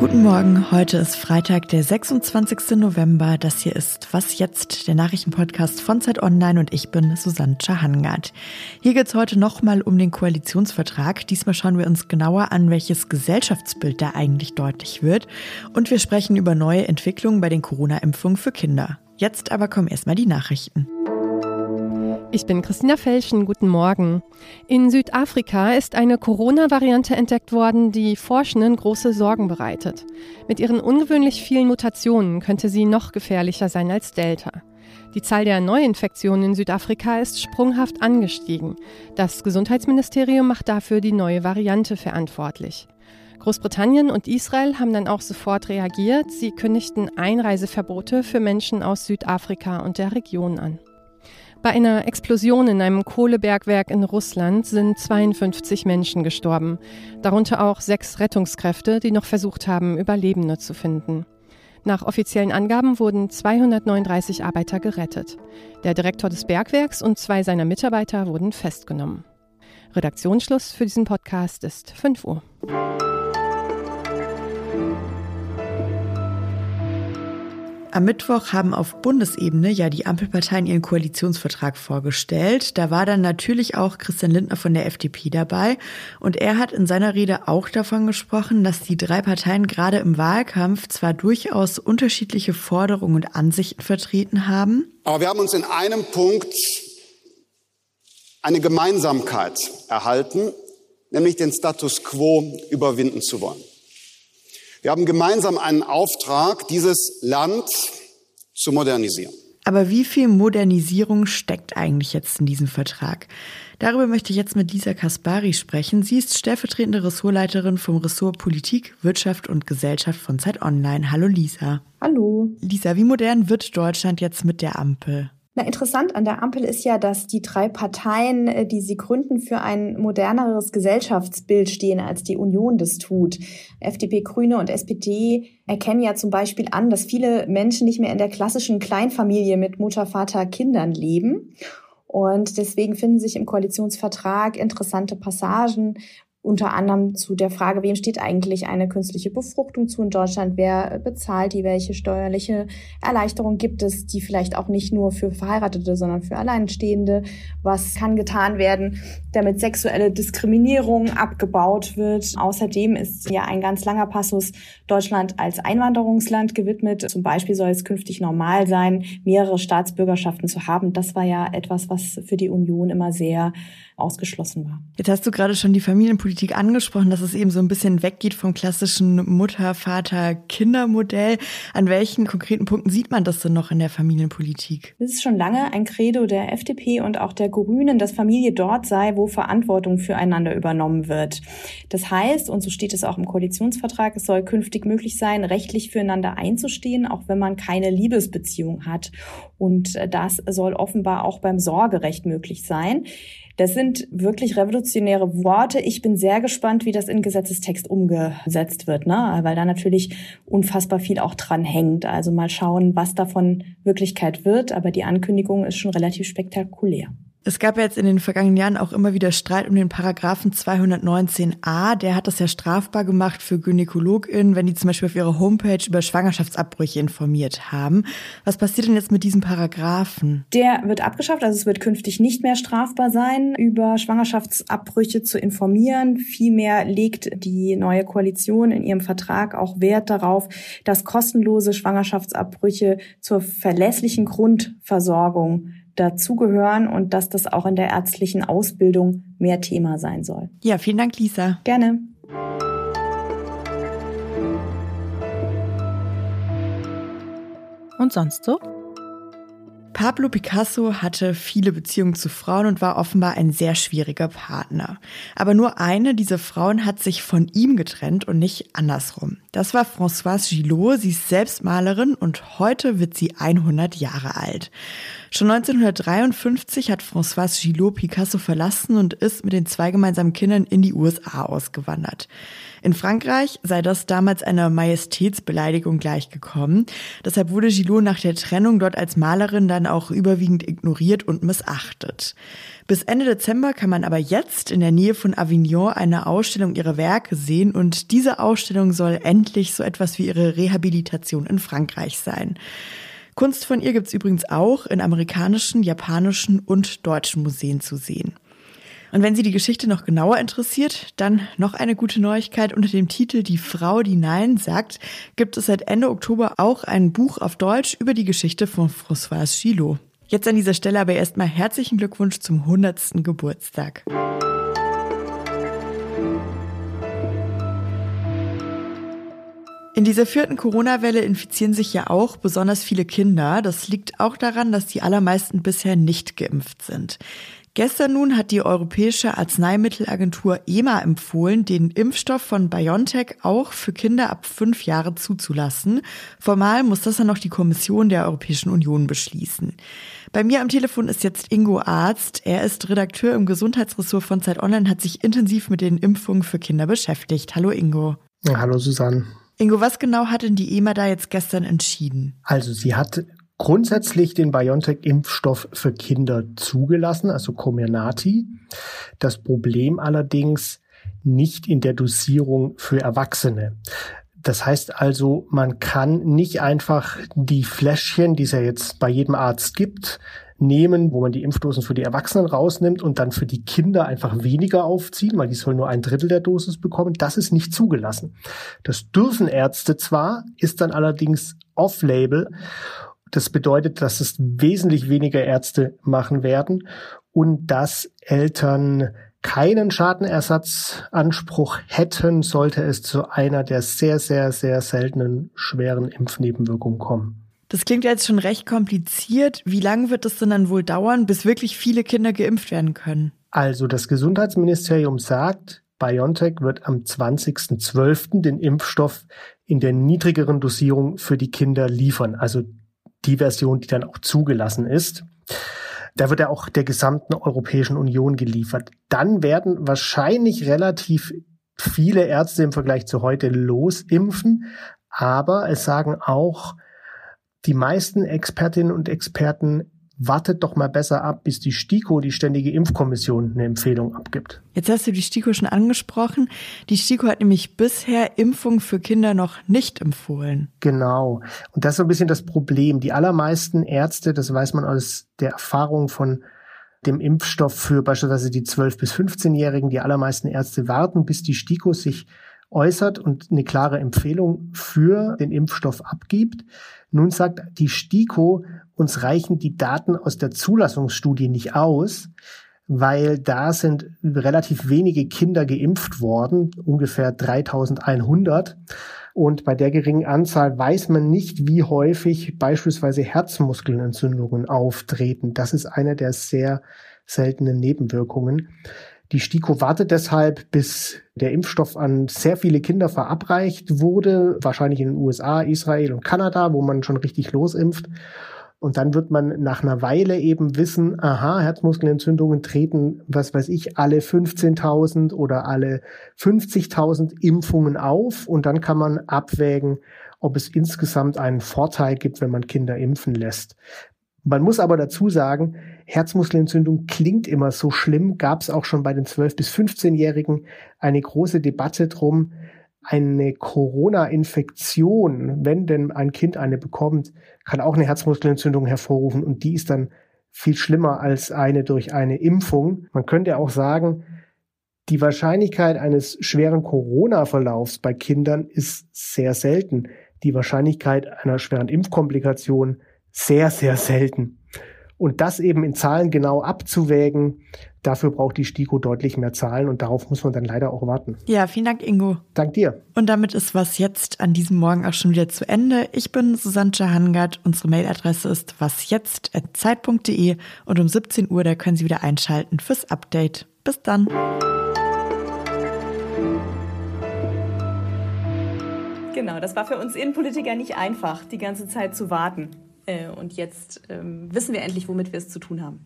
Guten Morgen, heute ist Freitag, der 26. November. Das hier ist Was jetzt, der Nachrichtenpodcast von Zeit Online und ich bin Susanne Schahangard. Hier geht es heute nochmal um den Koalitionsvertrag. Diesmal schauen wir uns genauer an, welches Gesellschaftsbild da eigentlich deutlich wird. Und wir sprechen über neue Entwicklungen bei den Corona-Impfungen für Kinder. Jetzt aber kommen erstmal die Nachrichten. Ich bin Christina Felschen, guten Morgen. In Südafrika ist eine Corona-Variante entdeckt worden, die Forschenden große Sorgen bereitet. Mit ihren ungewöhnlich vielen Mutationen könnte sie noch gefährlicher sein als Delta. Die Zahl der Neuinfektionen in Südafrika ist sprunghaft angestiegen. Das Gesundheitsministerium macht dafür die neue Variante verantwortlich. Großbritannien und Israel haben dann auch sofort reagiert. Sie kündigten Einreiseverbote für Menschen aus Südafrika und der Region an. Bei einer Explosion in einem Kohlebergwerk in Russland sind 52 Menschen gestorben, darunter auch sechs Rettungskräfte, die noch versucht haben, Überlebende zu finden. Nach offiziellen Angaben wurden 239 Arbeiter gerettet. Der Direktor des Bergwerks und zwei seiner Mitarbeiter wurden festgenommen. Redaktionsschluss für diesen Podcast ist 5 Uhr. Am Mittwoch haben auf Bundesebene ja die Ampelparteien ihren Koalitionsvertrag vorgestellt. Da war dann natürlich auch Christian Lindner von der FDP dabei. Und er hat in seiner Rede auch davon gesprochen, dass die drei Parteien gerade im Wahlkampf zwar durchaus unterschiedliche Forderungen und Ansichten vertreten haben. Aber wir haben uns in einem Punkt eine Gemeinsamkeit erhalten, nämlich den Status quo überwinden zu wollen. Wir haben gemeinsam einen Auftrag, dieses Land zu modernisieren. Aber wie viel Modernisierung steckt eigentlich jetzt in diesem Vertrag? Darüber möchte ich jetzt mit Lisa Kaspari sprechen. Sie ist stellvertretende Ressortleiterin vom Ressort Politik, Wirtschaft und Gesellschaft von Zeit Online. Hallo Lisa. Hallo. Lisa, wie modern wird Deutschland jetzt mit der Ampel? Na, interessant an der Ampel ist ja, dass die drei Parteien, äh, die sie gründen, für ein moderneres Gesellschaftsbild stehen, als die Union das tut. FDP, Grüne und SPD erkennen ja zum Beispiel an, dass viele Menschen nicht mehr in der klassischen Kleinfamilie mit Mutter, Vater, Kindern leben. Und deswegen finden sich im Koalitionsvertrag interessante Passagen, unter anderem zu der Frage, wem steht eigentlich eine künstliche Befruchtung zu in Deutschland? Wer bezahlt die? Welche steuerliche Erleichterung gibt es, die vielleicht auch nicht nur für Verheiratete, sondern für Alleinstehende? Was kann getan werden, damit sexuelle Diskriminierung abgebaut wird? Außerdem ist ja ein ganz langer Passus Deutschland als Einwanderungsland gewidmet. Zum Beispiel soll es künftig normal sein, mehrere Staatsbürgerschaften zu haben. Das war ja etwas, was für die Union immer sehr ausgeschlossen war. Jetzt hast du gerade schon die Familienpolitik angesprochen, dass es eben so ein bisschen weggeht vom klassischen Mutter, Vater, Kindermodell. An welchen konkreten Punkten sieht man das denn noch in der Familienpolitik? Es ist schon lange ein Credo der FDP und auch der Grünen, dass Familie dort sei, wo Verantwortung füreinander übernommen wird. Das heißt, und so steht es auch im Koalitionsvertrag, es soll künftig möglich sein, rechtlich füreinander einzustehen, auch wenn man keine Liebesbeziehung hat. Und das soll offenbar auch beim Sorgerecht möglich sein. Das sind wirklich revolutionäre Worte. Ich bin sehr gespannt, wie das in Gesetzestext umgesetzt wird, ne? weil da natürlich unfassbar viel auch dran hängt. Also mal schauen, was davon Wirklichkeit wird. Aber die Ankündigung ist schon relativ spektakulär. Es gab ja jetzt in den vergangenen Jahren auch immer wieder Streit um den Paragraphen 219a. Der hat das ja strafbar gemacht für GynäkologInnen, wenn die zum Beispiel auf ihrer Homepage über Schwangerschaftsabbrüche informiert haben. Was passiert denn jetzt mit diesem Paragraphen? Der wird abgeschafft, also es wird künftig nicht mehr strafbar sein, über Schwangerschaftsabbrüche zu informieren. Vielmehr legt die neue Koalition in ihrem Vertrag auch Wert darauf, dass kostenlose Schwangerschaftsabbrüche zur verlässlichen Grundversorgung dazugehören und dass das auch in der ärztlichen Ausbildung mehr Thema sein soll. Ja, vielen Dank, Lisa. Gerne. Und sonst so? Pablo Picasso hatte viele Beziehungen zu Frauen und war offenbar ein sehr schwieriger Partner. Aber nur eine dieser Frauen hat sich von ihm getrennt und nicht andersrum. Das war Françoise Gillot. Sie ist selbst Malerin und heute wird sie 100 Jahre alt. Schon 1953 hat Françoise Gillot Picasso verlassen und ist mit den zwei gemeinsamen Kindern in die USA ausgewandert. In Frankreich sei das damals einer Majestätsbeleidigung gleichgekommen. Deshalb wurde Gillot nach der Trennung dort als Malerin dann auch überwiegend ignoriert und missachtet. Bis Ende Dezember kann man aber jetzt in der Nähe von Avignon eine Ausstellung ihrer Werke sehen und diese Ausstellung soll endlich so etwas wie ihre Rehabilitation in Frankreich sein. Kunst von ihr gibt's übrigens auch in amerikanischen, japanischen und deutschen Museen zu sehen. Und wenn Sie die Geschichte noch genauer interessiert, dann noch eine gute Neuigkeit unter dem Titel Die Frau, die Nein sagt, gibt es seit Ende Oktober auch ein Buch auf Deutsch über die Geschichte von Françoise Gillot. Jetzt an dieser Stelle aber erstmal herzlichen Glückwunsch zum 100. Geburtstag. In dieser vierten Corona-Welle infizieren sich ja auch besonders viele Kinder. Das liegt auch daran, dass die allermeisten bisher nicht geimpft sind. Gestern nun hat die Europäische Arzneimittelagentur EMA empfohlen, den Impfstoff von BioNTech auch für Kinder ab fünf Jahre zuzulassen. Formal muss das dann noch die Kommission der Europäischen Union beschließen. Bei mir am Telefon ist jetzt Ingo Arzt. Er ist Redakteur im Gesundheitsressort von Zeit Online, hat sich intensiv mit den Impfungen für Kinder beschäftigt. Hallo Ingo. Ja, hallo Susanne. Ingo, was genau hat denn die EMA da jetzt gestern entschieden? Also sie hat grundsätzlich den BioNTech-Impfstoff für Kinder zugelassen, also Comirnaty. Das Problem allerdings nicht in der Dosierung für Erwachsene. Das heißt also, man kann nicht einfach die Fläschchen, die es ja jetzt bei jedem Arzt gibt, nehmen, wo man die Impfdosen für die Erwachsenen rausnimmt und dann für die Kinder einfach weniger aufziehen, weil die sollen nur ein Drittel der Dosis bekommen. Das ist nicht zugelassen. Das dürfen Ärzte zwar, ist dann allerdings off-label das bedeutet, dass es wesentlich weniger Ärzte machen werden und dass Eltern keinen Schadenersatzanspruch hätten, sollte es zu einer der sehr, sehr, sehr seltenen schweren Impfnebenwirkungen kommen. Das klingt jetzt schon recht kompliziert. Wie lange wird es denn dann wohl dauern, bis wirklich viele Kinder geimpft werden können? Also das Gesundheitsministerium sagt, BioNTech wird am 20.12. den Impfstoff in der niedrigeren Dosierung für die Kinder liefern. Also die Version, die dann auch zugelassen ist. Da wird er auch der gesamten Europäischen Union geliefert. Dann werden wahrscheinlich relativ viele Ärzte im Vergleich zu heute losimpfen, aber es sagen auch die meisten Expertinnen und Experten, wartet doch mal besser ab, bis die STIKO, die Ständige Impfkommission, eine Empfehlung abgibt. Jetzt hast du die STIKO schon angesprochen. Die STIKO hat nämlich bisher Impfungen für Kinder noch nicht empfohlen. Genau. Und das ist so ein bisschen das Problem. Die allermeisten Ärzte, das weiß man aus der Erfahrung von dem Impfstoff für beispielsweise die 12- bis 15-Jährigen, die allermeisten Ärzte warten, bis die STIKO sich äußert und eine klare Empfehlung für den Impfstoff abgibt. Nun sagt die STIKO, uns reichen die Daten aus der Zulassungsstudie nicht aus, weil da sind relativ wenige Kinder geimpft worden, ungefähr 3100. Und bei der geringen Anzahl weiß man nicht, wie häufig beispielsweise Herzmuskelentzündungen auftreten. Das ist eine der sehr seltenen Nebenwirkungen. Die STIKO wartet deshalb, bis der Impfstoff an sehr viele Kinder verabreicht wurde, wahrscheinlich in den USA, Israel und Kanada, wo man schon richtig losimpft. Und dann wird man nach einer Weile eben wissen, aha, Herzmuskelentzündungen treten, was weiß ich, alle 15.000 oder alle 50.000 Impfungen auf. Und dann kann man abwägen, ob es insgesamt einen Vorteil gibt, wenn man Kinder impfen lässt. Man muss aber dazu sagen, Herzmuskelentzündung klingt immer so schlimm, gab es auch schon bei den 12- bis 15-Jährigen eine große Debatte drum, eine Corona-Infektion, wenn denn ein Kind eine bekommt, kann auch eine Herzmuskelentzündung hervorrufen und die ist dann viel schlimmer als eine durch eine Impfung. Man könnte auch sagen, die Wahrscheinlichkeit eines schweren Corona-Verlaufs bei Kindern ist sehr selten. Die Wahrscheinlichkeit einer schweren Impfkomplikation sehr, sehr selten. Und das eben in Zahlen genau abzuwägen, dafür braucht die STIKO deutlich mehr Zahlen und darauf muss man dann leider auch warten. Ja, vielen Dank, Ingo. Dank dir. Und damit ist was jetzt an diesem Morgen auch schon wieder zu Ende. Ich bin Susanne Hangard. Unsere Mailadresse ist wasjetzt.zeit.de und um 17 Uhr, da können Sie wieder einschalten fürs Update. Bis dann. Genau, das war für uns Innenpolitiker nicht einfach, die ganze Zeit zu warten. Äh, und jetzt ähm, wissen wir endlich, womit wir es zu tun haben.